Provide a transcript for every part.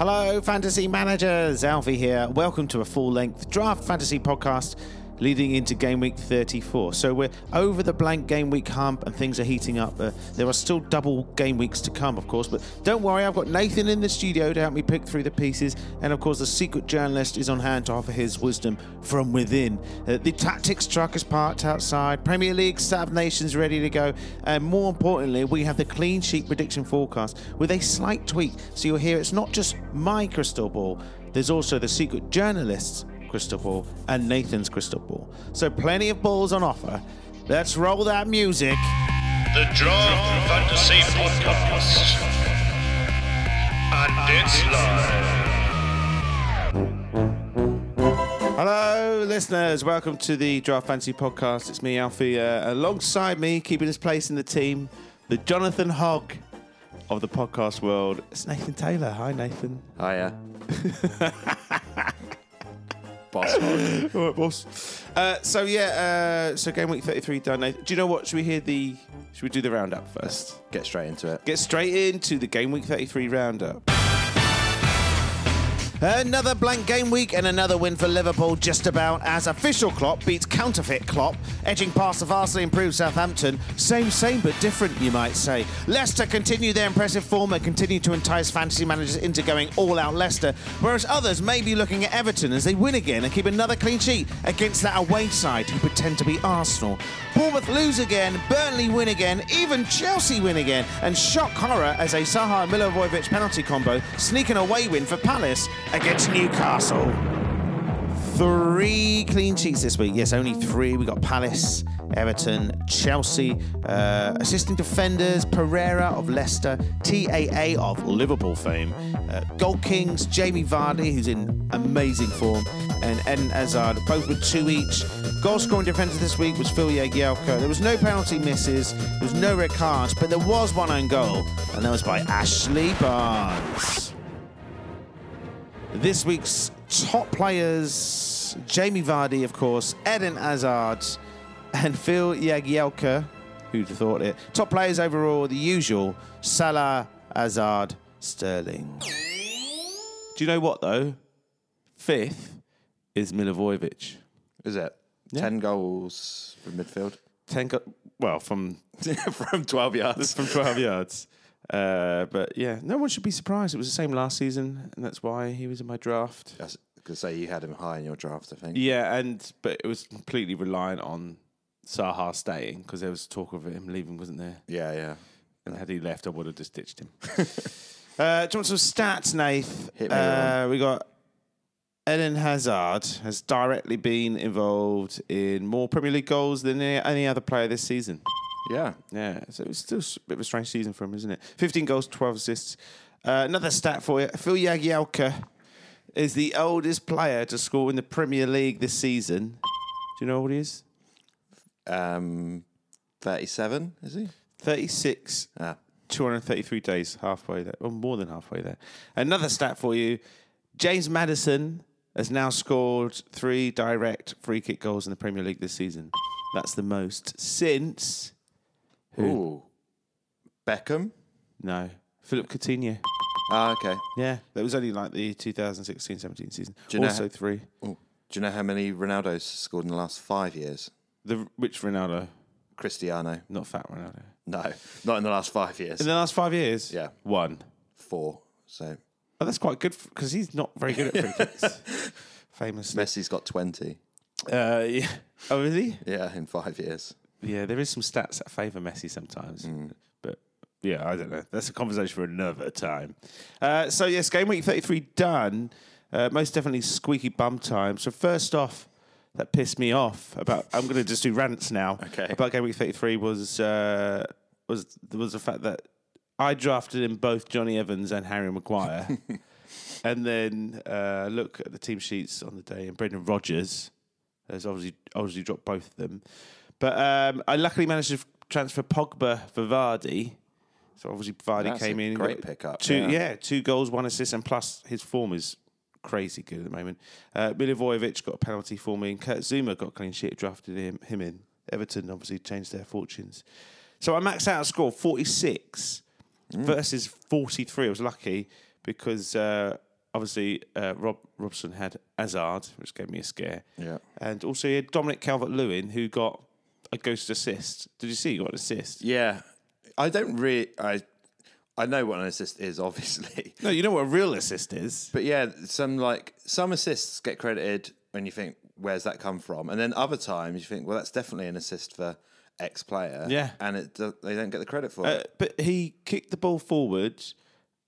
Hello, fantasy managers. Alfie here. Welcome to a full length draft fantasy podcast leading into game week 34. So we're over the blank game week hump and things are heating up. Uh, there are still double game weeks to come, of course, but don't worry, I've got Nathan in the studio to help me pick through the pieces. And of course, the secret journalist is on hand to offer his wisdom from within. Uh, the tactics truck is parked outside, Premier League, Stat of Nations ready to go. And more importantly, we have the clean sheet prediction forecast with a slight tweak. So you'll hear it's not just my crystal ball, there's also the secret journalist's crystal ball and Nathan's crystal ball. So plenty of balls on offer. Let's roll that music. The Draft Fantasy Podcast. And it's live. Hello, listeners. Welcome to the Draft Fantasy Podcast. It's me, Alfie. Uh, alongside me, keeping his place in the team, the Jonathan Hogg of the podcast world. It's Nathan Taylor. Hi, Nathan. Hiya. Boss. All right, boss. Uh, so yeah, uh, so game week thirty-three done. Do you know what? Should we hear the? Should we do the roundup first? Get straight into it. Get straight into the game week 33 roundup. Another blank game week and another win for Liverpool just about as official Klopp beats counterfeit Klopp, edging past the vastly improved Southampton. Same, same, but different, you might say. Leicester continue their impressive form and continue to entice fantasy managers into going all out Leicester, whereas others may be looking at Everton as they win again and keep another clean sheet against that away side who pretend to be Arsenal. Bournemouth lose again, Burnley win again, even Chelsea win again, and shock horror as a Zaha Milivojevic penalty combo sneak an away win for Palace against Newcastle. Three clean sheets this week. Yes, only three. We got Palace, Everton, Chelsea. Uh, assisting defenders Pereira of Leicester, TAA of Liverpool fame, uh, Goal Kings, Jamie Vardy, who's in amazing form, and Eden Hazard, both with two each. Goal scoring defender this week was Phil Jagielka. There was no penalty misses, there was no red cards, but there was one own goal, and that was by Ashley Barnes. This week's top players Jamie Vardy, of course, Eden Hazard, and Phil Jagielka. Who'd have thought it? Top players overall, the usual Salah, Hazard, Sterling. Do you know what, though? Fifth is Milivojevic. Is it? Yeah. 10 goals from midfield. 10 go- well, from from 12 yards. from 12 yards. Uh, but yeah, no one should be surprised. It was the same last season, and that's why he was in my draft. Going to say you had him high in your draft, I think. Yeah, and but it was completely reliant on Zaha staying because there was talk of him leaving, wasn't there? Yeah, yeah. And had he left, I would have just ditched him. uh, do you want some stats, Nath? Hit me uh, we got Eden Hazard has directly been involved in more Premier League goals than any other player this season. Yeah. Yeah, so it's still a bit of a strange season for him, isn't it? 15 goals, 12 assists. Uh, another stat for you Phil Jagielka is the oldest player to score in the Premier League this season. Do you know what he is? Um, 37, is he? 36, Ah. 233 days, halfway there, or more than halfway there. Another stat for you James Maddison has now scored three direct free kick goals in the Premier League this season. That's the most since. Who? Ooh. Beckham? No, Philip Coutinho. Ah, okay. Yeah, that was only like the 2016-17 season. Do you know also how- three. Ooh. Do you know how many Ronaldo's scored in the last five years? The which Ronaldo? Cristiano? Not fat Ronaldo. No, not in the last five years. In the last five years, Yeah. one. Four. So Oh, that's quite good because he's not very good at free kicks. Famously. Messi's got 20. Uh, yeah. Oh, is he? Yeah, in five years. Yeah, there is some stats that favour Messi sometimes, Mm. but yeah, I don't know. That's a conversation for another time. Uh, so yes, game week thirty-three done. Uh, most definitely squeaky bum time. So first off, that pissed me off about. I'm going to just do rants now. Okay. About game week thirty-three was uh, was was the fact that I drafted in both Jonny Evans and Harry Maguire, and then uh, look at the team sheets on the day, and Brendan Rodgers has obviously obviously dropped both of them. But um, I luckily managed to transfer Pogba for Vardy. So obviously Vardy That's came a in. great pickup, Two, yeah. yeah. two goals, one assist, and plus his form is crazy good at the moment. Uh, Milivojevic got a penalty for me, and Kurt Zouma got clean sheet, drafted him, him in. Everton obviously changed their fortunes. So I maxed out a score 46 Mm. versus 43. I was lucky because uh, obviously, uh, Rob Robson had Hazard, which gave me a scare. Yeah. And also, he had Dominic Calvert Lewin, who got a ghost assist. Did you see he got an assist? Yeah, I don't really. I I know what an assist is, obviously, No, you know what a real assist is? but yeah, some like some assists get credited when you think, "Where's that come from?" And then other times you think, "Well, that's definitely an assist for X player." Yeah. and it they don't get the credit for Uh, it. but he kicked the ball forward,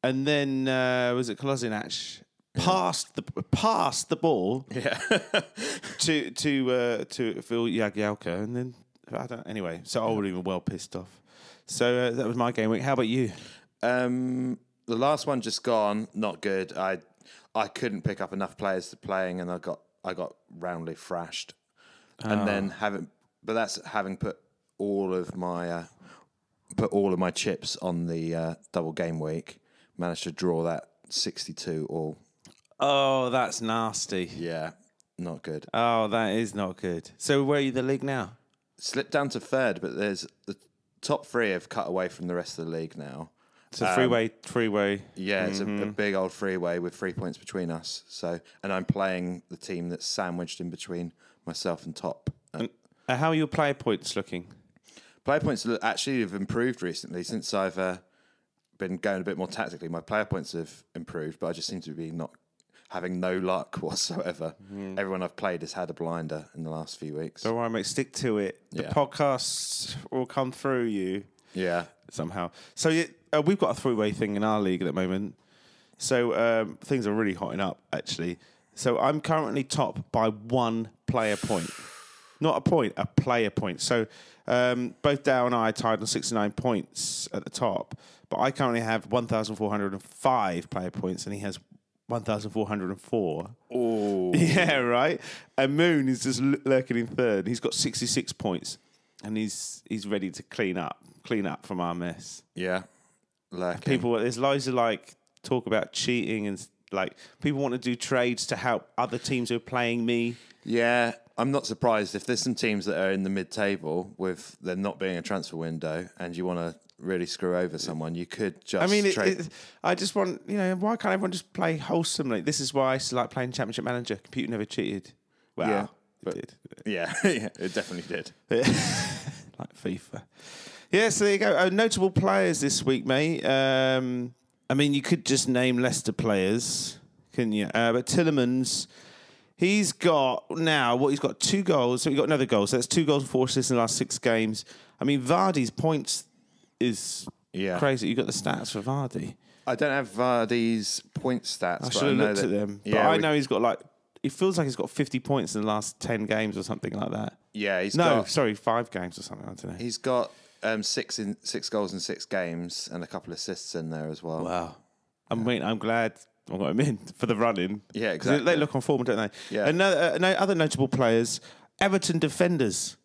and then uh, was it Kolasinac passed the passed the ball Yeah, to to uh, to Phil Jagielka, and then I don't. Anyway, so I would even well pissed off. So uh, that was my game week. How about you? um, the last one just gone, not good. I I couldn't pick up enough players to playing, and I got I got roundly thrashed. And then having, but that's having put all of my uh, put all of my chips on the uh, double game week. Managed to draw that sixty-two all. Oh, that's nasty. Yeah, not good. Oh, that is not good. So where are you the league now? Slipped down to third, but there's the top three have cut away from the rest of the league now. It's a freeway, freeway. Yeah, it's a, a big old freeway with three points between us. So, and I'm playing the team that's sandwiched in between myself and top. Uh, Uh, how are your player points looking? player points actually have improved recently since I've uh, been going a bit more tactically. My player points have improved, but I just seem to be not having no luck whatsoever. Everyone I've played has had a blinder in the last few weeks. Don't worry, mate. Stick to it. The Yeah. podcasts will come through you. Yeah, somehow. So yeah, uh, we've got a three-way thing in our league at the moment. So um, things are really hotting up, actually. So I'm currently top by one player point, not a point, a player point. So um, both Dow and I are tied on 69 points at the top, but I currently have 1,405 player points, and he has 1,404. Oh, Yeah, right. And Moon is just l- lurking in third. He's got 66 points, and he's he's ready to clean up, clean up from our mess. yeah. Lurking. People, there's loads of like talk about cheating and like people want to do trades to help other teams who are playing me. Yeah, I'm not surprised if there's some teams that are in the mid-table with there not being a transfer window, and you want to really screw over someone, you could just. I mean, it, trade. it, I just want you know why can't everyone just play wholesomely? This is why I used to like playing Championship Manager. Computer never cheated. Well, Yeah, it but- did. yeah, yeah, it definitely did. like FIFA. Yeah, so there you go. Uh, notable players this week, mate. Um, I mean, you could just name Leicester players, couldn't you? Uh, but Tielemans, he's got now what he's got two goals. So he got another goal. So that's two goals and four assists in the last six games. I mean, Vardy's points is Yeah. crazy. You got the stats for Vardy. I don't have Vardy's point stats. I should have looked that, at them. But Yeah, I we- know he's got like. It feels like he's got 50 points in the last 10 games or something like that. Yeah, he's No, got sorry, five games or something. I don't know. he's got um, six in six goals in six games and a couple of assists in there as well. Wow. I mean, waiting. I'm glad I got him in for the running. Yeah, exactly. They look on form, don't they? Yeah. Another, uh, other notable players: Everton defenders,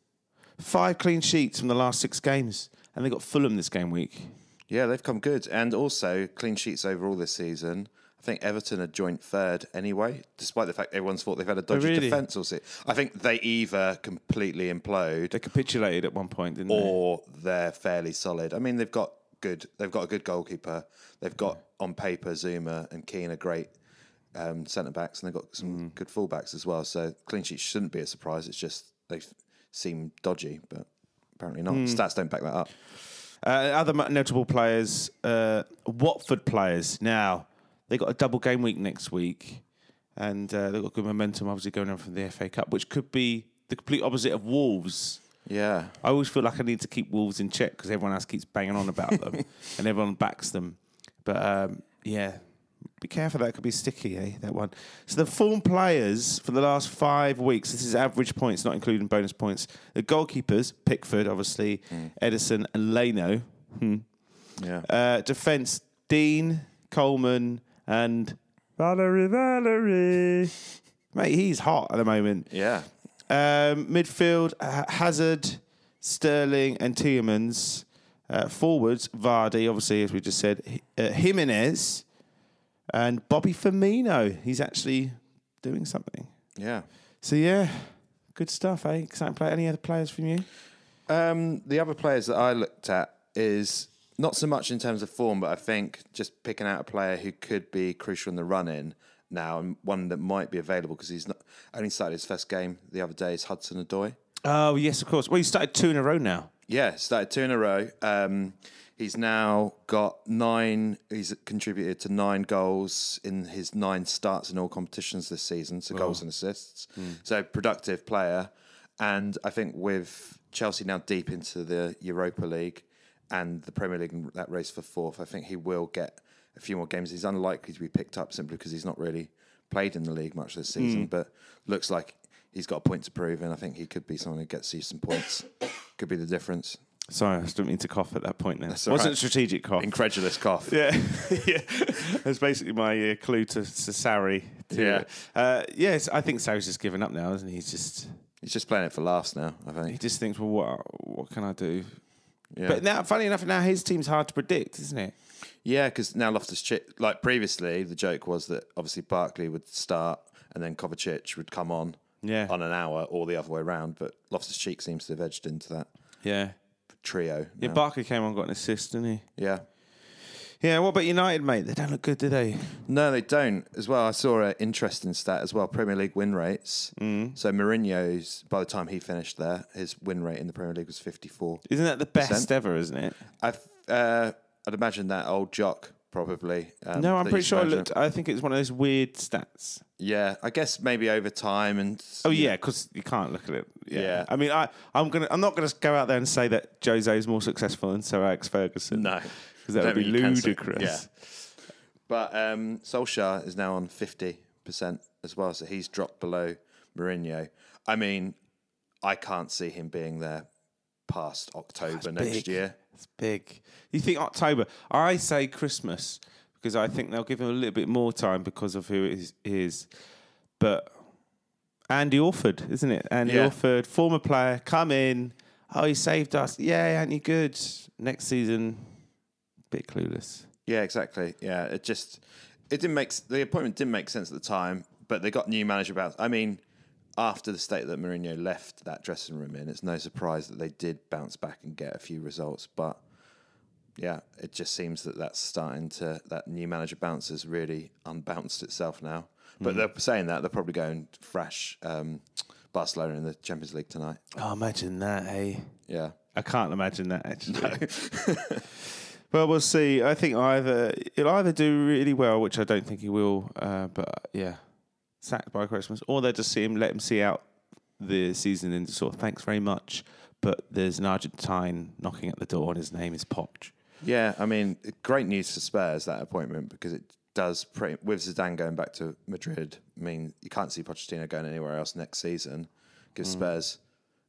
five clean sheets from the last six games, and they got Fulham this game week. Yeah, they've come good, and also clean sheets overall this season. I think Everton are joint third anyway, despite the fact everyone's thought they've had a dodgy really? defence all season. I think they either completely implode They capitulated at one point, didn't or they're fairly solid. I mean, they've got good. They've got a good goalkeeper. They've got on paper Zouma and Keane are great um, centre backs, and they've got some good fullbacks as well. So clean sheets shouldn't be a surprise. It's just they seem dodgy, but apparently not. Stats don't back that up. Uh, other notable players: uh, Watford players. Now they got a double game week next week, and uh, they've got good momentum, obviously going on from the FA Cup, which could be the complete opposite of Wolves. Yeah, I always feel like I need to keep Wolves in check because everyone else keeps banging on about them and everyone backs them. But um, yeah, be careful. That could be sticky, eh? That one. So the form players for the last five weeks. This is average points, not including bonus points. The goalkeepers: Pickford, obviously, Ederson, and Leno. yeah. Uh, defense: Dean, Coleman, and Valery. Valery. Mate, he's hot at the moment. Yeah. Um, midfield, uh, Hazard, Sterling, and Tielemans. Uh, forwards, Vardy, obviously, as we just said, H- uh, Jimenez, and Bobby Firmino. He's actually doing something. Yeah. So, yeah, good stuff, eh? Exciting play. Any other players from you? Um, the other players that I looked at is Not so much in terms of form, but I think just picking out a player who could be crucial in the run in now and one that might be available because he's not only started his first game the other day is Hudson Odoi. Oh yes, of course. Well, he started two in a row now. Yeah, started two in a row. Um, he's now got nine. He's contributed to nine goals in his nine starts in all competitions this season. So goals and assists. So productive player. And I think with Chelsea now deep into the Europa League and the Premier League in that race for fourth, I think he will get a few more games. He's unlikely to be picked up simply because he's not really played in the league much this season. But looks like he's got a point to prove, and I think he could be someone who gets you some points. Could be the difference. Sorry, I didn't mean to cough at that point. Then all wasn't right. a strategic cough. Incredulous cough. Yeah, yeah. That's basically my uh, clue to, to Sarri. To, Yeah. uh, yes, I think Sarri's just given up now, isn't he? He's just He's just playing it for laughs now. I think he just thinks, well, what what can I do? Yeah, But now, funny enough, now his team's hard to predict, isn't it? yeah, because now Loftus Cheek, like previously, the joke was that obviously Barkley would start and then Kovacic would come on Yeah. on an hour or the other way around. But Loftus Cheek seems to have edged into that Yeah. trio. Yeah, now. Barkley came on, got an assist, didn't he? yeah. Yeah. What about United, mate? They don't look good, do they? No, they don't. As well, I saw an interesting stat as well. Premier League win rates. Mm. So Mourinho's by the time he finished there, his win rate in the Premier League was fifty four. Isn't that the best ever? Isn't it? I've, uh, I'd imagine that old Jock probably. um, No, I'm pretty sure I looked. I think it's one of those weird stats. Yeah, I guess maybe over time and Oh yeah, because you can't look at it. Yeah. Yeah. I mean, I, I'm gonna, I'm not gonna go out there and say that Jose is more successful than Sir Alex Ferguson. No, because that would be think you can say- ludicrous. Yeah, but um, Solskjaer is now on fifty percent as well, so he's dropped below Mourinho. I mean, I can't see him being there past October next big. year. It's big. You think October? I say Christmas because I think they'll give him a little bit more time because of who it is. is. But Andy Orford, isn't it? Andy Yeah. Orford, former player, come in. Oh, he saved us. Yeah, ain't he good? Next season, bit clueless. Yeah, exactly. Yeah, it just it didn't make the appointment didn't make sense at the time, but they got new manager about. I mean, after the state that Mourinho left that dressing room in, it's no surprise that they did bounce back and get a few results. But yeah, it just seems that that's starting to that new manager bounce has really unbounced itself now. But they're saying that they're probably going to thrash um, Barcelona in the Champions League tonight. Oh, imagine that, hey. Yeah. I can't imagine that actually. well, we'll see. I think either he'll either do really well, which I don't think he will. Uh, but yeah, sacked by Christmas, or they'll just see him, let him see out the season, and sort of thanks very much. But there's an Argentine knocking at the door, and his name is Poch. Yeah, I mean, great news for Spurs that appointment because it does pretty with Zidane going back to Madrid. I mean, you can't see Pochettino going anywhere else next season. Give mm. Spurs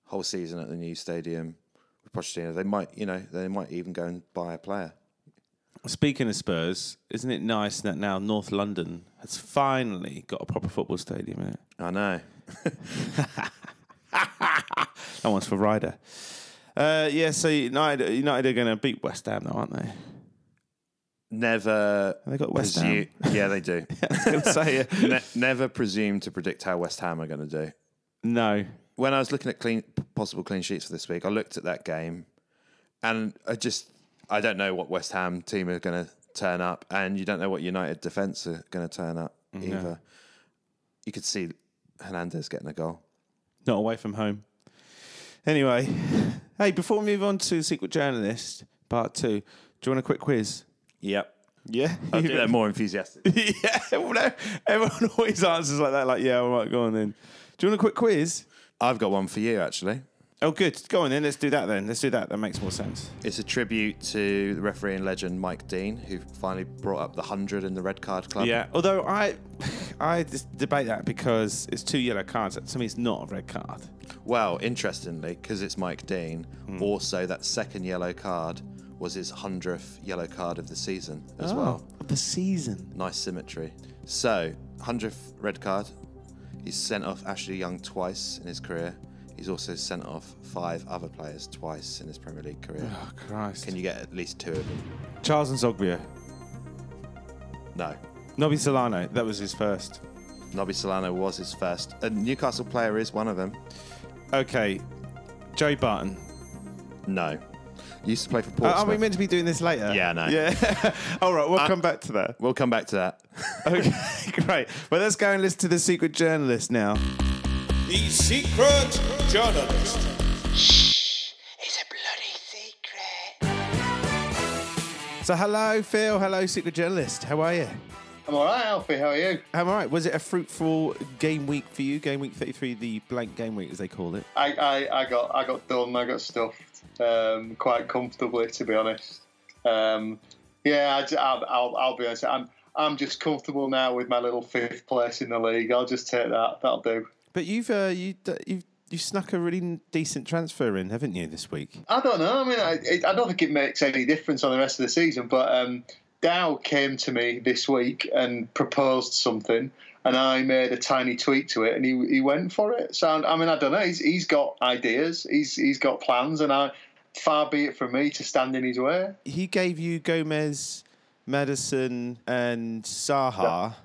whole season at the new stadium with Pochettino. They might, you know, they might even go and buy a player. Speaking of Spurs, isn't it nice that now North London has finally got a proper football stadium in it? I know. That one's for Ryder. Uh, yeah, so United, United are going to beat West Ham, though, aren't they? Never. They got West presu- Yeah, they do. Was say, uh, ne- never presume to predict how West Ham are going to do. no. when I was looking at clean possible clean sheets for this week, I looked at that game, and I just I don't know what West Ham team are going to turn up, and you don't know what United defence are going to turn up mm, either. You could see Hernandez getting a goal. not away from home. Anyway, hey, before we move on to Secret Journalist Part Two, do you want a quick quiz? Yep, Yeah, I'll do that more enthusiastic. yeah, well, no, everyone always answers like that. Like, yeah, all right, go on then. Do you want a quick quiz? I've got one for you actually. Oh, good. Go on then. Let's do that then. Let's do that. That makes more sense. It's a tribute to the referee and legend Mike Dean, who finally brought up the hundred in the red card club. Yeah. Although I, I just debate that because it's two yellow cards. To me, it's not a red card. Well, interestingly, because it's Mike Dean, Hmm. also that second yellow card was his hundredth yellow card of the season Oh. as well. Of the season. Nice symmetry. So, 100th red card. He's sent off Ashley Young twice in his career. He's also sent off five other players twice in his Premier League career. Oh Christ. Can you get at least two of them? Charles N'Zogbia. No. Nobby Solano. That was his first. Nobby Solano was his first. A Newcastle player is one of them. Okay. Joey Barton. No. He Used to play for Uh, Portsmouth. are we meant to be doing this later? Yeah, no. Yeah. All right, we'll come back to that. We'll come back to that. Okay, great. Well, let's go and listen to the secret journalist now. The Secret Journalist. Shh, It's a bloody secret. So, hello, Phil. Hello, secret journalist. How are you? I'm all right, Alfie. How are you? I'm all right. Was it a fruitful game week for you? Game week 33, the blank game week, as they call it. I, I, I got I got done. I got stuffed um, quite comfortably, to be honest. Um, yeah, I, will I'll, I'll be honest. I'm I'm just comfortable now with my little fifth place in the league. I'll just take that. That'll do. But you've uh, you you've you snuck a really decent transfer in, haven't you, this week? I don't know. I mean, I, I don't think it makes any difference on the rest of the season. But um, Dow came to me this week and proposed something, and I made a tiny tweak to it, and he he went for it. So I mean, I don't know. He's he's got ideas. He's he's got plans, and I far be it from me to stand in his way. He gave you Gomez, Maddison, and Zaha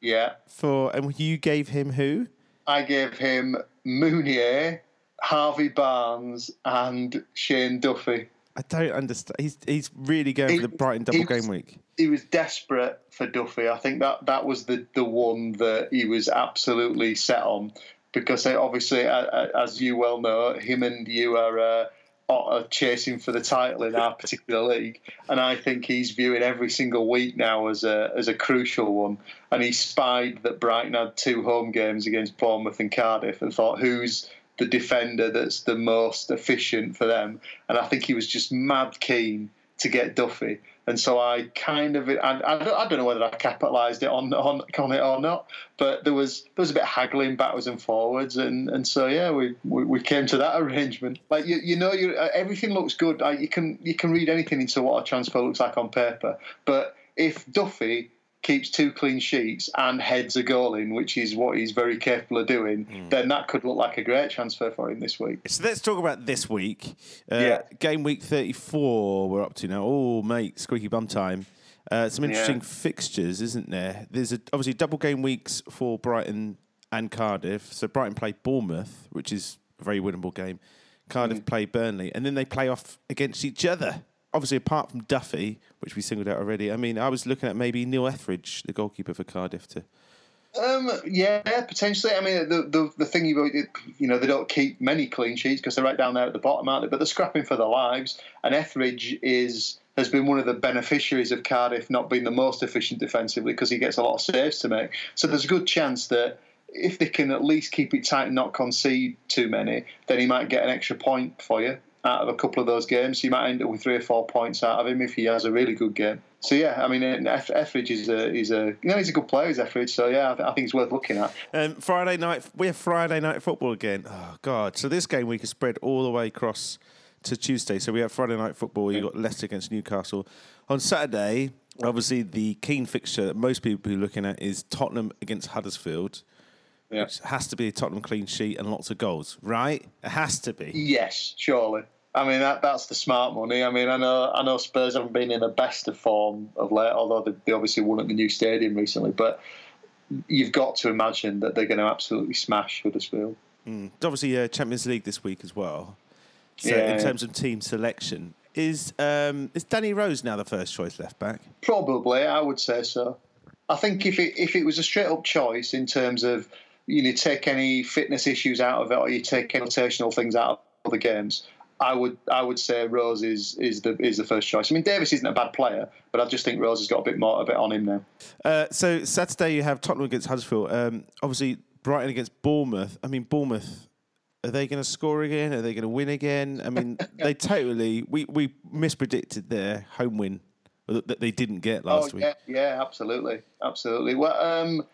Yeah, for, and you gave him who? I gave him Mounié, Harvey Barnes, and Shane Duffy. I don't understand. He's he's really going He- for the Brighton double was- game week. He was desperate for Duffy. I think that that was the the one that he was absolutely set on because obviously, as you well know, him and you are. Uh, are chasing for the title in our particular league, and I think he's viewing every single week now as a as a crucial one. And he spied that Brighton had two home games against Bournemouth and Cardiff, and thought, who's the defender that's the most efficient for them? And I think he was just mad keen to get Duffy. And so I kind of, I, I, don't, I don't know whether I capitalised it on, on on it or not, but there was there was a bit of haggling backwards and forwards, and, and so yeah, we, we, we came to that arrangement. Like you, you know, you, uh, everything looks good. Like you can you can read anything into what a transfer looks like on paper, but if Duffy keeps two clean sheets and heads a goal in, which is what he's very capable of doing, then that could look like a great transfer for him this week. So let's talk about this week. Uh, Yeah. Game week 34, we're up to now. Oh, mate, squeaky bum time. Uh, some interesting Yeah. fixtures, isn't there? There's a, obviously double game weeks for Brighton and Cardiff. So Brighton play Bournemouth, which is a very winnable game. Cardiff play Burnley, and then they play off against each other. Obviously, apart from Duffy, which we singled out already. I mean, I was looking at maybe Neil Etheridge, the goalkeeper for Cardiff, to Um, yeah, potentially. I mean, the the, the thing you you know they don't keep many clean sheets because they're right down there at the bottom, aren't they? But they're scrapping for their lives. And Etheridge is has been one of the beneficiaries of Cardiff not being the most efficient defensively because he gets a lot of saves to make. So there's a good chance that if they can at least keep it tight and not concede too many, then he might get an extra point for you out of a couple of those games. You might end up with three or four points out of him if he has a really good game. So yeah, I mean, Eth- Etheridge is a is a you know he's a good player, he's Etheridge. So yeah, I, th- I think it's worth looking at. Um, Friday night, we have Friday night football again. Oh God! So this game week is spread all the way across to Tuesday. So we have Friday night football. You have got Leicester against Newcastle on Saturday. Obviously, the keen fixture that most people are looking at is Tottenham against Huddersfield. Yeah. Which has to be a Tottenham clean sheet and lots of goals, right? It has to be. Yes, surely. I mean that that's the smart money. I mean I know I know Spurs haven't been in the best of form of late, although they, they obviously won at the new stadium recently. But you've got to imagine that they're going to absolutely smash Huddersfield. It's obviously uh, Champions League this week as well. So Yeah, in terms of team selection, is um, is Danny Rose now the first choice left back? Probably, I would say so. I think if it if it was a straight up choice in terms of you know take any fitness issues out of it or you take any rotational things out of the games, I would I would say Rose is is the is the first choice. I mean Davis isn't a bad player, but I just think Rose has got a bit more of it on him now. Uh, so Saturday you have Tottenham against Huddersfield. Um, obviously Brighton against Bournemouth. I mean Bournemouth. Are they going to score again? Are they going to win again? I mean, they totally we we mispredicted their home win that they didn't get last oh, week. Yeah, yeah, absolutely, absolutely. Well, um,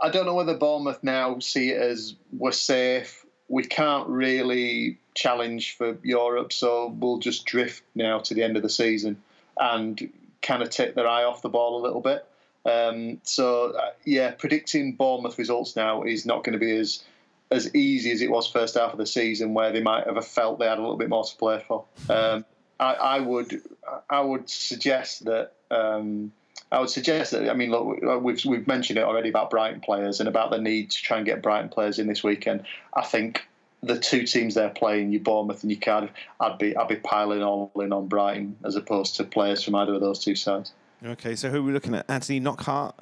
I don't know whether Bournemouth now see it as we're safe. We can't really challenge for Europe, so we'll just drift now to the end of the season and kind of take their eye off the ball a little bit. Um, so uh, yeah, predicting Bournemouth results now is not going to be as as easy as it was first half of the season, where they might have felt they had a little bit more to play for. Um, I, I would I would suggest that. Um, I would suggest that. I mean, look, we've we've mentioned it already about Brighton players and about the need to try and get Brighton players in this weekend. I think the two teams they're playing, your Bournemouth and your Cardiff, I'd be I'd be piling all in on Brighton as opposed to players from either of those two sides. Okay, so who are we looking at? Anthony Knockaert.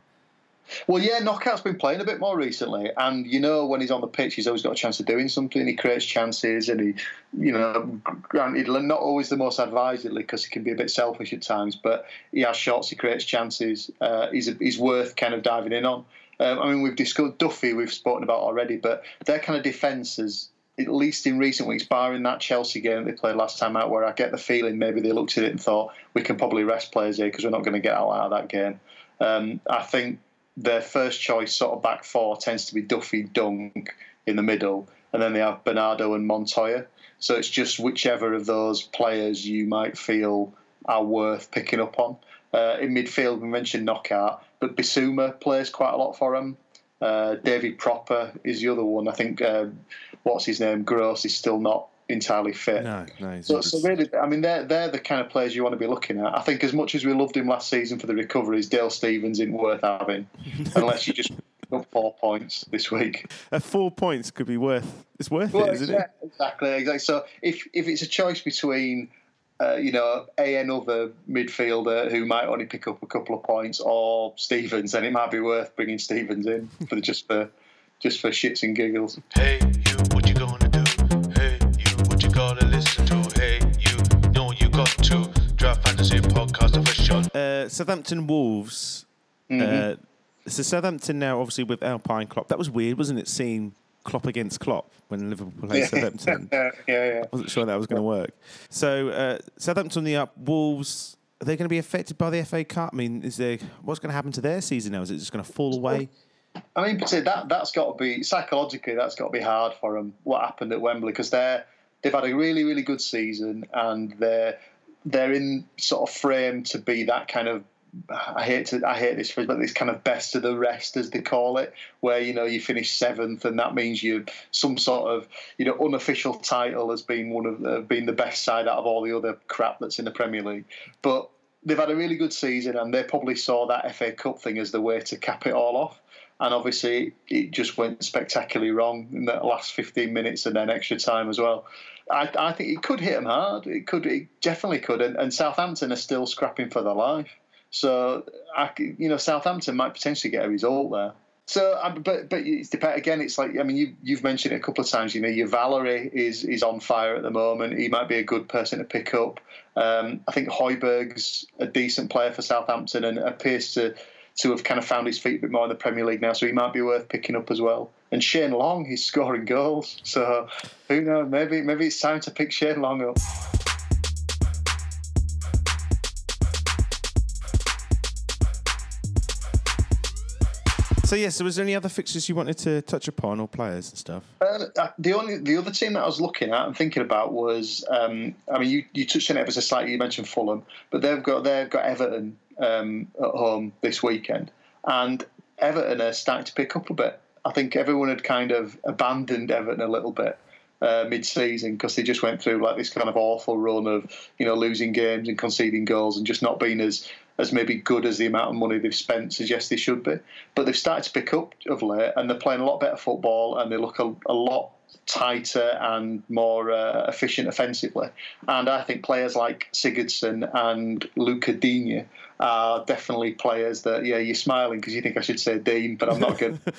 Well, yeah, Knockaert's been playing a bit more recently, and you know when he's on the pitch, he's always got a chance of doing something. He creates chances, and he, you know, granted, not always the most advisedly because he can be a bit selfish at times, but he has shots, he creates chances. Uh, he's he's worth kind of diving in on. Um, I mean, we've discussed Duffy, we've spoken about already, but their kind of defence has, at least in recent weeks, barring that Chelsea game they played last time out, where I get the feeling maybe they looked at it and thought we can probably rest players here because we're not going to get out of that game. Um, I think their first choice sort of back four tends to be Duffy, Dunk in the middle, and then they have Bernardo and Montoya. So it's just whichever of those players you might feel are worth picking up on. Uh, in midfield, we mentioned Knockaert, but Bissouma plays quite a lot for them. Uh, David Pröpper is the other one. I think uh, what's his name, Gross, is still not entirely fit. No, no. So, so really, I mean, they're they're the kind of players you want to be looking at. I think as much as we loved him last season for the recoveries, Dale Stephens isn't worth having unless you just pick up four points this week. Uh, four points could be worth. It's worth Well, it, isn't yeah, it? exactly, exactly. So if if it's a choice between uh, you know, a another midfielder who might only pick up a couple of points, or Stephens, then it might be worth bringing Stephens in for just for just for shits and giggles. Hey, Southampton Wolves. Mm-hmm. Uh, so Southampton now, obviously with Alpine Klopp. That was weird, wasn't it? Seeing Klopp against Klopp when Liverpool played Southampton. yeah, yeah. I wasn't sure that was going to work. So uh, Southampton on the up. Wolves. Are they going to be affected by the FA Cup? I mean, is there what's going to happen to their season now? Is it just going to fall away? I mean, that that's got to be psychologically that's got to be hard for them. What happened at Wembley because they're they've had a really really good season and they're they're in sort of frame to be that kind of. I hate to I hate this phrase, but this kind of best of the rest, as they call it, where you know you finish seventh, and that means you some sort of you know unofficial title as being one of uh, the, being the best side out of all the other crap that's in the Premier League. But they've had a really good season, and they probably saw that FA Cup thing as the way to cap it all off. And obviously, it just went spectacularly wrong in the last 15 minutes and then extra time as well. I, I think it could hit them hard. It could, it definitely could. And, and Southampton are still scrapping for their life. So, I, you know, Southampton might potentially get a result there. So, um, but but it's depend again. It's like I mean, you you've mentioned it a couple of times. You know, your Valery is is on fire at the moment. He might be a good person to pick up. Um, I think Hojbjerg's a decent player for Southampton and appears to to have kind of found his feet a bit more in the Premier League now. So he might be worth picking up as well. And Shane Long, he's scoring goals. So who knows? Maybe maybe it's time to pick Shane Long up. So yes, so was there any other fixtures you wanted to touch upon or players and stuff? Uh, the only the other team that I was looking at and thinking about was, um, I mean, you, you touched on it ever so slightly. You mentioned Fulham, but they've got they've got Everton um, at home this weekend, and Everton are starting to pick up a bit. I think everyone had kind of abandoned Everton a little bit uh, mid-season because they just went through like this kind of awful run of you know losing games and conceding goals and just not being as as maybe good as the amount of money they've spent suggests they should be. But they've started to pick up of late, and they're playing a lot better football, and they look a, a lot tighter and more uh, efficient offensively. And I think players like Sigurdsson and Luca Digne are definitely players that, yeah, you're smiling because you think I should say Dean, but I'm not going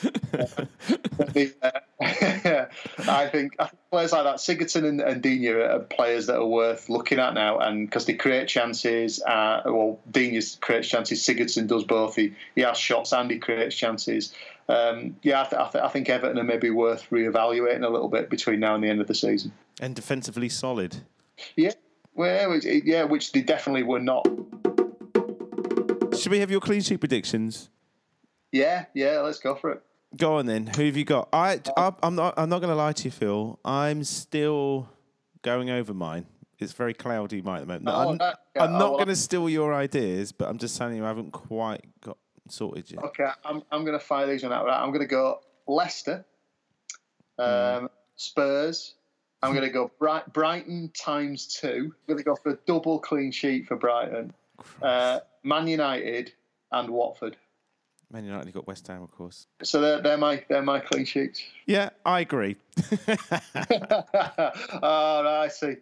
I think I think players like that, Sigurdsson and, and Digne are players that are worth looking at now, and because they create chances. Uh, well, Digne creates chances. Sigurdsson does both. He, he has shots and he creates chances. Um, yeah, I, th- I, th- I think Everton are maybe worth reevaluating a little bit between now and the end of the season. And defensively solid. Yeah, well, yeah, which they definitely were not. Should we have your clean sheet predictions? Yeah, yeah, let's go for it. Go on then. Who have you got? I, I I'm not. I'm not going to lie to you, Phil. I'm still going over mine. It's very cloudy, mine at the moment. No, Oh, I'm, that- yeah, I'm oh, not well, going to steal your ideas, but I'm just saying you, I haven't quite got sorted yet. Okay, I'm, I'm going to fire these one out. Right, I'm going to go Leicester, um, Spurs. I'm going to go Bright, Brighton times two. I'm going to go for a double clean sheet for Brighton. Uh, Man United and Watford. Man United got West Ham, of course. So they're, they're my they're my clean sheets. Yeah, I agree. oh, I see.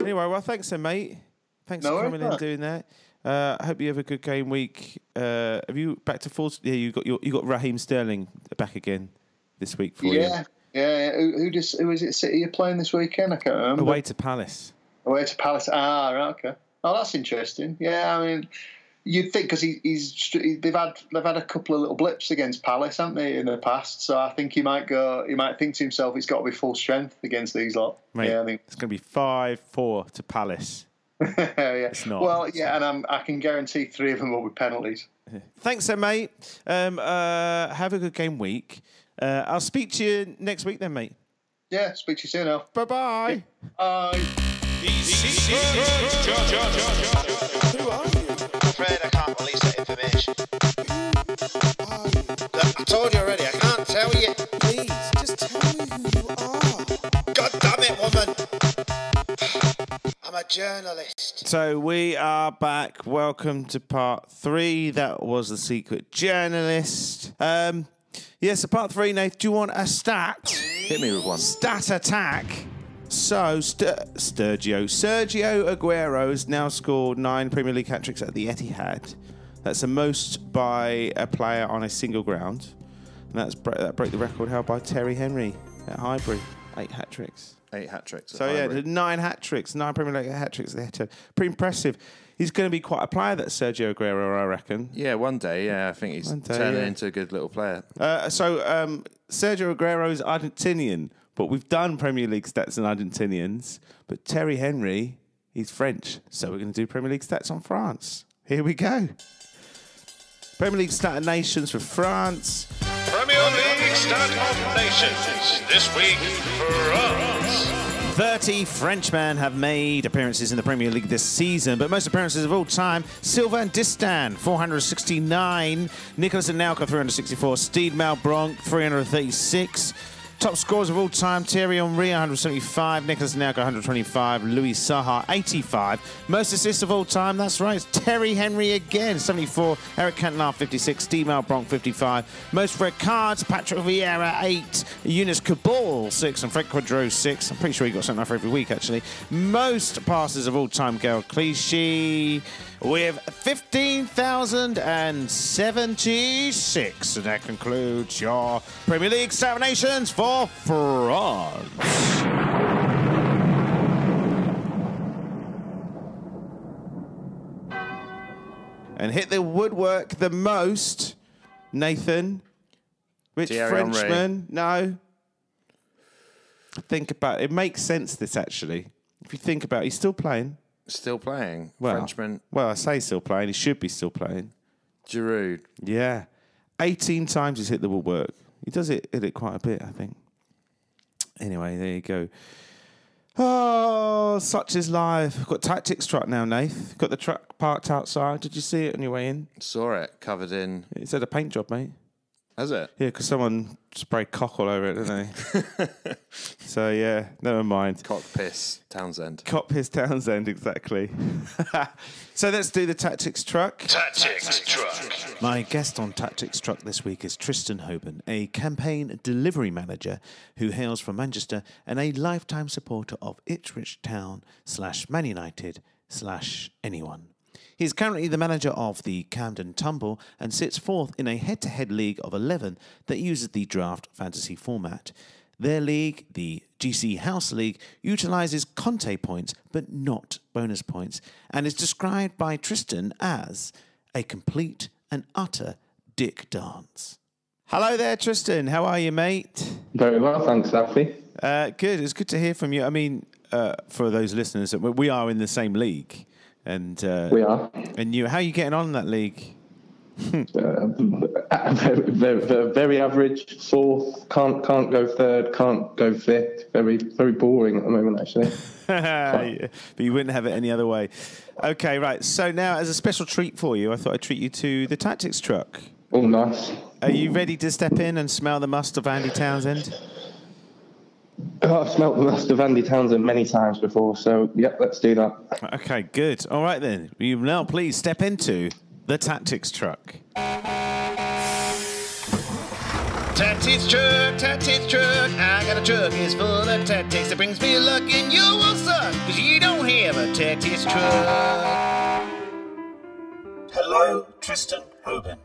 Anyway, well, thanks, then, mate. Thanks No for coming in and doing that. Uh, I hope you have a good game week. Uh, have you back to full? Yeah, you got your, you got Raheem Sterling back again this week for you. Yeah, yeah. Who, who just who is it? City you're playing this weekend? I can't remember. Away to Palace. Away to Palace. Ah, right, okay. Oh, that's interesting. Yeah, I mean, you'd think because he, he's they've had they've had a couple of little blips against Palace, haven't they, in the past? So I think he might go. He might think to himself, it's got to be full strength against these lot. Mate, Yeah, I think. it's going to be five four to Palace. yeah. not. Well, yeah, and I'm, I can guarantee three of them will be penalties. Thanks, then, mate. Um, uh, have a good game week. Uh, I'll speak to you next week, then, mate. Yeah, speak to you soon, Al. Bye bye. Bye. The Secret Journalist. Who are you? I'm afraid I can't release that information. I told you already, I can't tell you. Please, just tell me who you are. God damn it, woman! I'm a journalist. So we are back. Welcome to part three. That was the secret journalist. Um, yes, so part three. Nate, do you want a stat? Hit me with one. Stat attack. So St- Sturgio, Sergio Aguero has now scored nine Premier League hat tricks at the Etihad. That's the most by a player on a single ground, and that's that broke the record held by Thierry Henry at Highbury, eight hat tricks. Eight hat tricks. So yeah, Highbury. the nine hat tricks, nine Premier League hat tricks. They had to pretty impressive. He's going to be quite a player, that Sergio Aguero, I reckon. yeah, one day. Yeah, I think he's day, turning yeah. into a good little player. Uh, so um, Sergio Aguero is Argentinian, but we've done Premier League stats on Argentinians. But Thierry Henry, he's French, so we're going to do Premier League stats on France. Here we go. Premier League stat of nations for France. Premier League Stat of Nations. This week, for France. 30 Frenchmen have made appearances in the Premier League this season, but most appearances of all time, Sylvain Distin, 469, Nicolas Anelka, 364, Steed Malbranque, 336. Top scorers of all time, Thierry Henry, 175, Nicolas Anelka, 125, Louis Saha, 85. Most assists of all time, that's right, it's Thierry Henry again, 74, Eric Cantona, 56, Steve Malbranque, 55. Most red cards, Patrick Vieira, 8, Younès Kaboul, 6, and Fred Queudrue, 6. I'm pretty sure he got something for every week, actually. Most passes of all time, Gaël Clichy, with 15,076. And that concludes your Premier League Nations for France. And hit the woodwork the most, Nathan. Which Thierry Henry. Frenchman? No. Think about it. It makes sense, this actually. If you think about it, he's still playing. Still playing. Well, Frenchman. Well, I say still playing. He should be still playing. Giroud. Yeah. 18 times he's hit the woodwork. He does it, hit it quite a bit, I think. Anyway, there you go. Oh, such is life. Got tactics truck now, Nath. Got the truck parked outside. Did you see it on your way in? Saw it covered in. It said a paint job, mate. Has it? Yeah, because someone sprayed cock all over it, didn't they? so, yeah, never mind. Cock piss. Townsend. Cock piss Townsend, exactly. so let's do the tactics truck. Tactics Truck. My guest on Tactics Truck this week is Tristan Hoban, a campaign delivery manager who hails from Manchester and a lifetime supporter of Ipswich Town slash Man United slash anyone. He is currently the manager of the Camden Tumble and sits fourth in a head to head league of 11 that uses the draft fantasy format. Their league, the GC House League, utilises Conte points but not bonus points and is described by Tristan as a complete and utter dick dance. Hello there, Tristan. How are you, mate? Very well, thanks, Alfie. Uh, good. It's good to hear from you. I mean, uh, for those listeners, we- we are in the same league, and uh, We are and you. How are you getting on in that league? uh, very, very, very, average. Fourth, can't can't go third, can't go fifth. Very very boring at the moment, actually. But you wouldn't have it any other way. Okay, right. So now, as a special treat for you, I thought I'd treat you to the tactics truck. All nice. Are you ready to step in and smell the must of Andy Townsend? Oh, I've smelt the last of Andy Townsend many times before, so yep, let's do that. Okay, good. All right then. You now please step into The tactics truck. Tactics truck, tactics truck. I got a truck, it's full of tactics that brings me luck, and you will suck, cause you don't have a tactics truck. Hello, Tristan Hoban.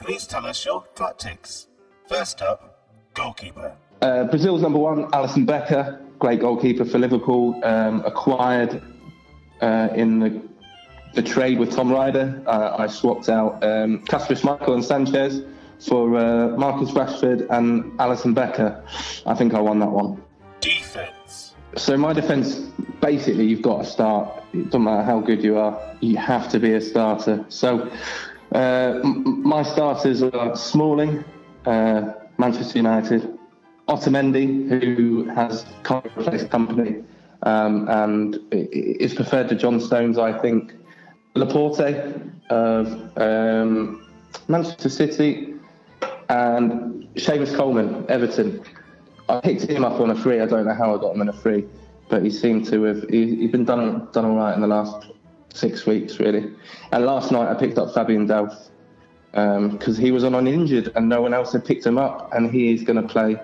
Please tell us your tactics. First up, goalkeeper. Uh, Brazil's number one, Alisson Becker, great goalkeeper for Liverpool, um, acquired uh, in the the trade with Tom Ryder. Uh, I swapped out um, Kasper Schmeichel and Sanchez for uh, Marcus Rashford and Alisson Becker. I think I won that one. Defense. So my defence, basically, you've got to start. It doesn't matter how good you are, you have to be a starter. So uh, m- my starters are Smalling, uh, Manchester United, Otamendi, who has kind of replaced Kompany um, and is preferred to John Stones, I think. Laporte of um, Manchester City and Seamus Coleman, Everton. I picked him up on a free. I don't know how I got him on a free, but he seemed to have. He, he's been done done all right in the last six weeks, really. And last night I picked up Fabian Delph because he was on uninjured and no one else had picked him up, and he is going to play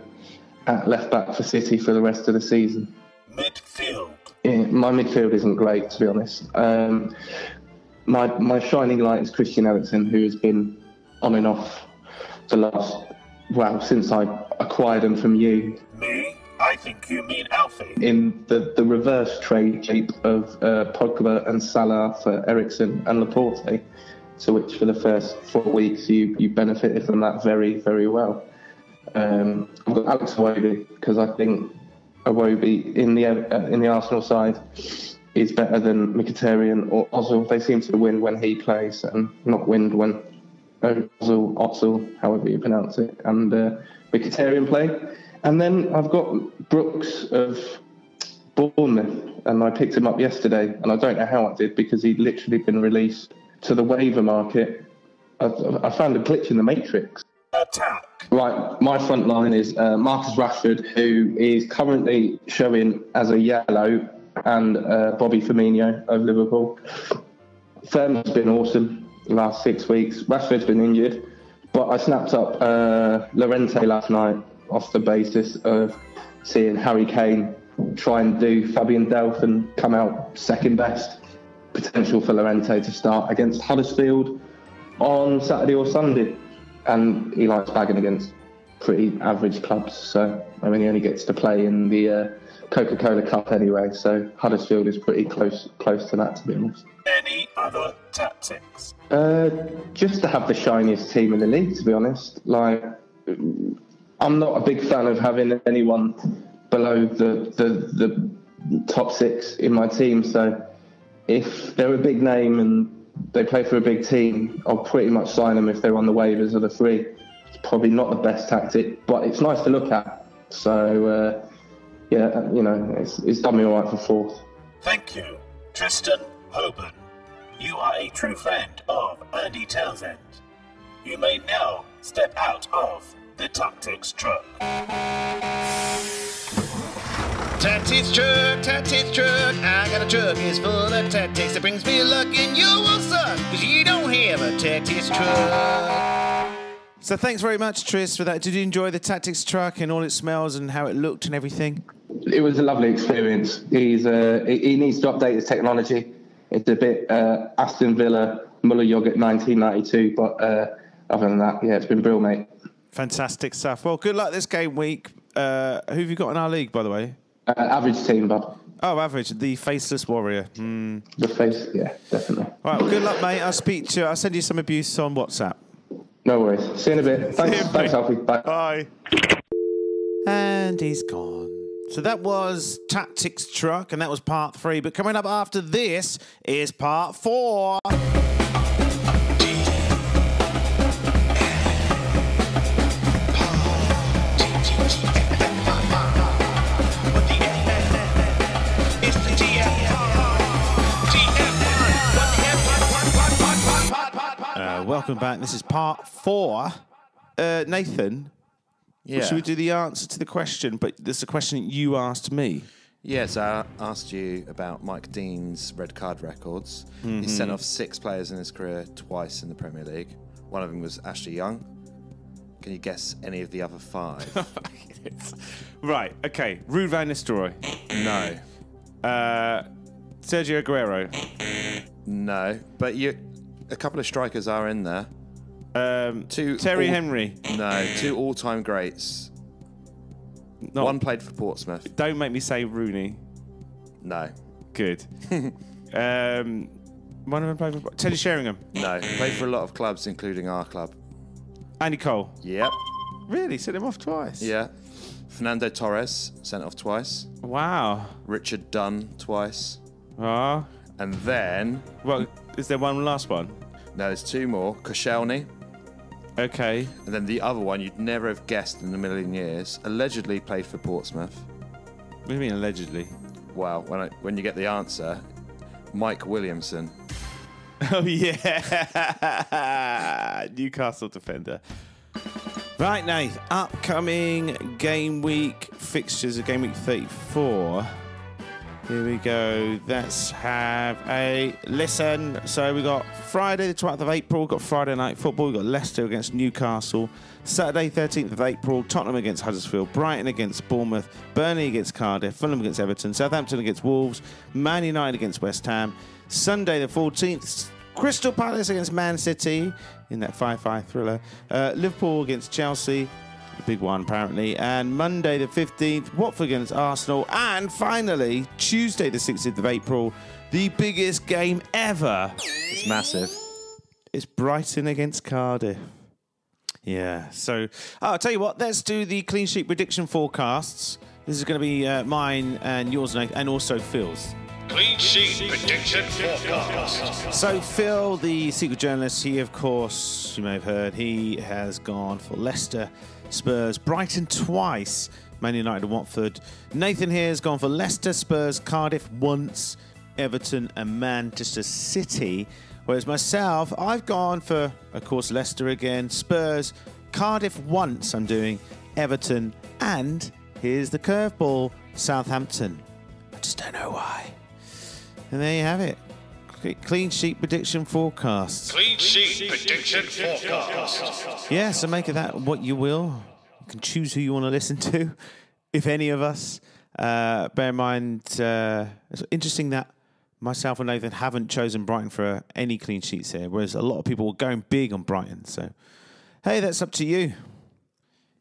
at left back for City for the rest of the season. Midfield. Yeah, my midfield isn't great, to be honest. Um, my my shining light is Christian Eriksen, who has been on and off the last well since I acquired him from you Me? I think you mean Alfie. in the, the reverse trade shape of uh, Pogba and Salah for Eriksen and Laporte, to which for the first four weeks you, you benefited from that very, very well. Um, I've got Alex Iwobi because I think Iwobi in the uh, in the Arsenal side is better than Mkhitaryan or Ozil. They seem to win when he plays and not win when Ozil, Ozil, however you pronounce it, and uh, Mkhitaryan play. And then I've got Brooks of Bournemouth, and I picked him up yesterday, and I don't know how I did because he'd literally been released to the waiver market. I, I found a glitch in the matrix. Attack. Right, my front line is uh, Marcus Rashford, who is currently showing as a yellow, and uh, Bobby Firmino of Liverpool. Firm's been awesome the last six weeks. Rashford's been injured, but I snapped up uh, Llorente last night off the basis of seeing Harry Kane try and do Fabian Delph and come out second best. Potential for Llorente to start against Huddersfield on Saturday or Sunday and he likes bagging against pretty average clubs. So I mean, he only gets to play in the uh, Coca-Cola Cup anyway. So Huddersfield is pretty close close to that, to be honest. Any other tactics? Uh, just to have the shiniest team in the league, to be honest. Like, I'm not a big fan of having anyone below the the, the top six in my team. So if they're a big name and they play for a big team, I'll pretty much sign them if they're on the waivers or the free. It's probably not the best tactic, but it's nice to look at. So uh, yeah, you know, it's, it's done me all right for fourth. Thank you, Tristan Hoban. You are a true friend of Andy Townsend. You may now step out of the tactics truck. Tactics truck, tactics truck. I got a truck, it's full of tactics that brings me luck, and you will suck, cause you don't have a tactics truck. So thanks very much, Tris, for that. Did you enjoy the tactics truck and all its smells and how it looked and everything? It was a lovely experience. He's uh, he he needs to update his technology. It's a bit uh, Aston Villa Muller Yogurt 1992, but uh, other than that, yeah, it's been brilliant, mate. Fantastic stuff. Well, good luck this game week. Uh, who have you got in our league, by the way? Uh, average team, bud. Oh, average, the faceless warrior. Hmm. The face, yeah, definitely. All right, well, good luck, mate. I'll speak to you. I'll send you some abuse on WhatsApp. No worries. See you in a bit. Thanks, you, thanks. Alfie. Bye. Bye. And he's gone. So that was Tactics Truck, and that was part three. But coming up after this is part four. Welcome back. This is part four. Uh, Nathan, Yeah. should we do the answer to the question? But this is a question you asked me. Yes, I asked you about Mike Dean's red card records. He sent off six players in his career twice in the Premier League. One of them was Ashley Young. Can you guess any of the other five? right, okay. Ruud van Nistelrooy. no, Uh, Sergio Aguero. no. But you, a couple of strikers are in there. Um, Two Terry all- Henry. No, two all-time greats. Not, One played for Portsmouth. Don't make me say Rooney. No, Good. um, one of them played for Teddy Sheringham. no. Played for a lot of clubs, including our club. Andy Cole. Yep. Really? Sent him off twice? Yeah. Fernando Torres sent off twice. Wow. Richard Dunne twice. Ah. And then well, is there one last one? no, there's two more. Koscielny. Okay. And then the other one you'd never have guessed in a million years. Allegedly played for Portsmouth. What do you mean allegedly? Well, when I, when you get the answer, Mike Williamson. Oh yeah, Newcastle defender. Right, Nath. Upcoming game week fixtures of game week 34. Here we go. Let's have a listen. So we got Friday the 12th of April. We Got Friday night football. We've got Leicester against Newcastle. Saturday 13th of April. Tottenham against Huddersfield. Brighton against Bournemouth. Burnley against Cardiff. Fulham against Everton. Southampton against Wolves. Man United against West Ham. Sunday the 14th. Crystal Palace against Man City in that 5-5 thriller. Uh, Liverpool against Chelsea. The big one, apparently. And Monday, the 15th, Watford against Arsenal. And finally, Tuesday, the 16th of April, the biggest game ever. It's massive. It's Brighton against Cardiff. Yeah, so oh, I'll tell you what, let's do the clean sheet prediction forecasts. This is going to be uh, mine and yours, Nate, and also Phil's. Clean sheet prediction forecast. So Phil, the secret journalist, he of course you may have heard, he has gone for Leicester, Spurs, Brighton twice, Man United, and Watford. Nathan here has gone for Leicester, Spurs, Cardiff once, Everton, and Manchester City. Whereas myself, I've gone for, of course, Leicester again, Spurs, Cardiff once. I'm doing Everton, and here's the curveball, Southampton. I just don't know why. And there you have it. Cle- Clean sheet prediction forecasts. Clean sheet prediction forecast. Yeah, so make of that what you will. You can choose who you want to listen to, if any of us. Uh, bear in mind, uh, it's interesting that myself and Nathan haven't chosen Brighton for any clean sheets here, whereas a lot of people were going big on Brighton. So, hey, that's up to you.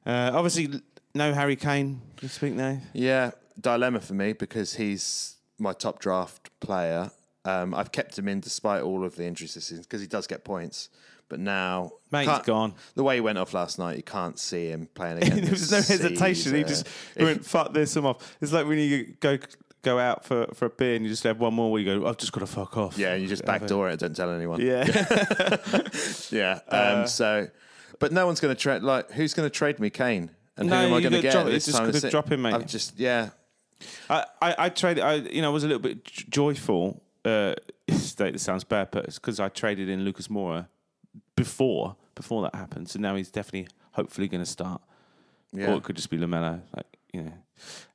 Uh, obviously, no Harry Kane this speak now. Yeah, dilemma for me because he's my top draft player. Um, I've kept him in despite all of the injuries this season because he does get points. But now, Mate, he's can't- gone. The way he went off last night, you can't see him playing again. there was no hesitation. He just he went, fuck this, I'm off. It's like when you go go out for, for a beer and you just have one more where you go, I've just got to fuck off. Yeah, and you just backdoor it. Don't tell anyone. Yeah. yeah. Um, so, but no one's going to trade. Like, who's going to trade me Kane? And No, who am I going to get? drop- this just gotta drop him, mate. I've just yeah. I, I, I traded, I, you know, I was a little bit joyful. Uh, state that sounds bad, but it's because I traded in Lucas Moura before before that happened. So now he's definitely, hopefully, going to start. Yeah. Or it could just be Lamela, like you know.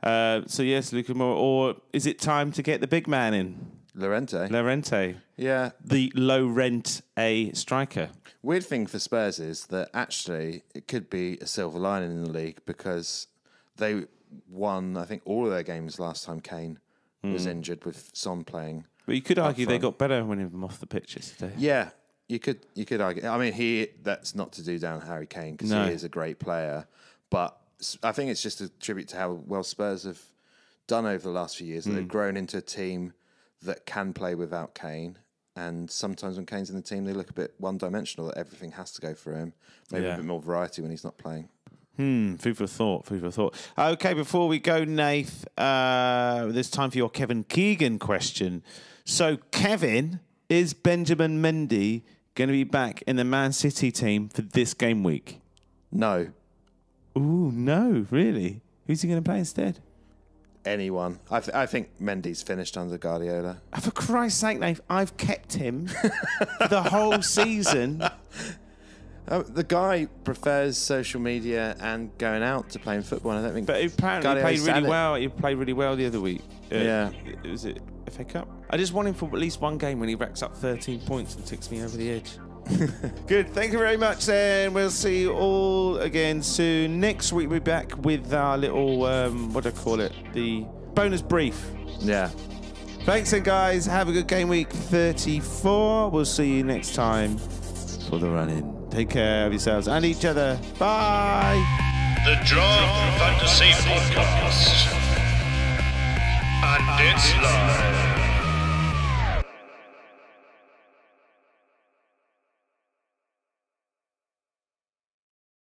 Uh, so yes, Lucas Moura. Or is it time to get the big man in, Llorente. Llorente, yeah. the low rent a striker? Weird thing for Spurs is that actually it could be a silver lining in the league because they won, I think, all of their games last time Kane Hmm. was injured with Son playing. But you could argue they got better when him off the pitch yesterday. Yeah, you could you could argue. I mean, he that's not to do down Harry Kane because No. he is a great player, but I think it's just a tribute to how well Spurs have done over the last few years. That Hmm. they've grown into a team that can play without Kane. And sometimes when Kane's in the team, they look a bit one dimensional. That everything has to go for him. Maybe Yeah. a bit more variety when he's not playing. Hmm, food for thought, food for thought. Okay, before we go, Nath, uh, this time for your Kevin Keegan question. So, Kevin, is Benjamin Mendy going to be back in the Man City team for this game week? No, Ooh, no, really? Who's he going to play instead? anyone. I, th- I think Mendy's finished under Guardiola. Oh, For Christ's sake, Nath, I've kept him the whole season. Uh, the guy prefers social media and going out to playing football. I don't think. But apparently he Guardiola played really it. well. He played really well the other week. Uh, Yeah. Was it FA Cup? I just want him for at least one game when he racks up 13 points and takes me over the edge. Good. Thank you very much, then. We'll see you all again soon. Next week, we'll be back with our little, um, what do I call it? The bonus brief. Yeah. Thanks, then, guys. Have a good game week 34. We'll see you next time for the run in. Take care of yourselves and each other. Bye. The Fantasy Podcast. And it's live.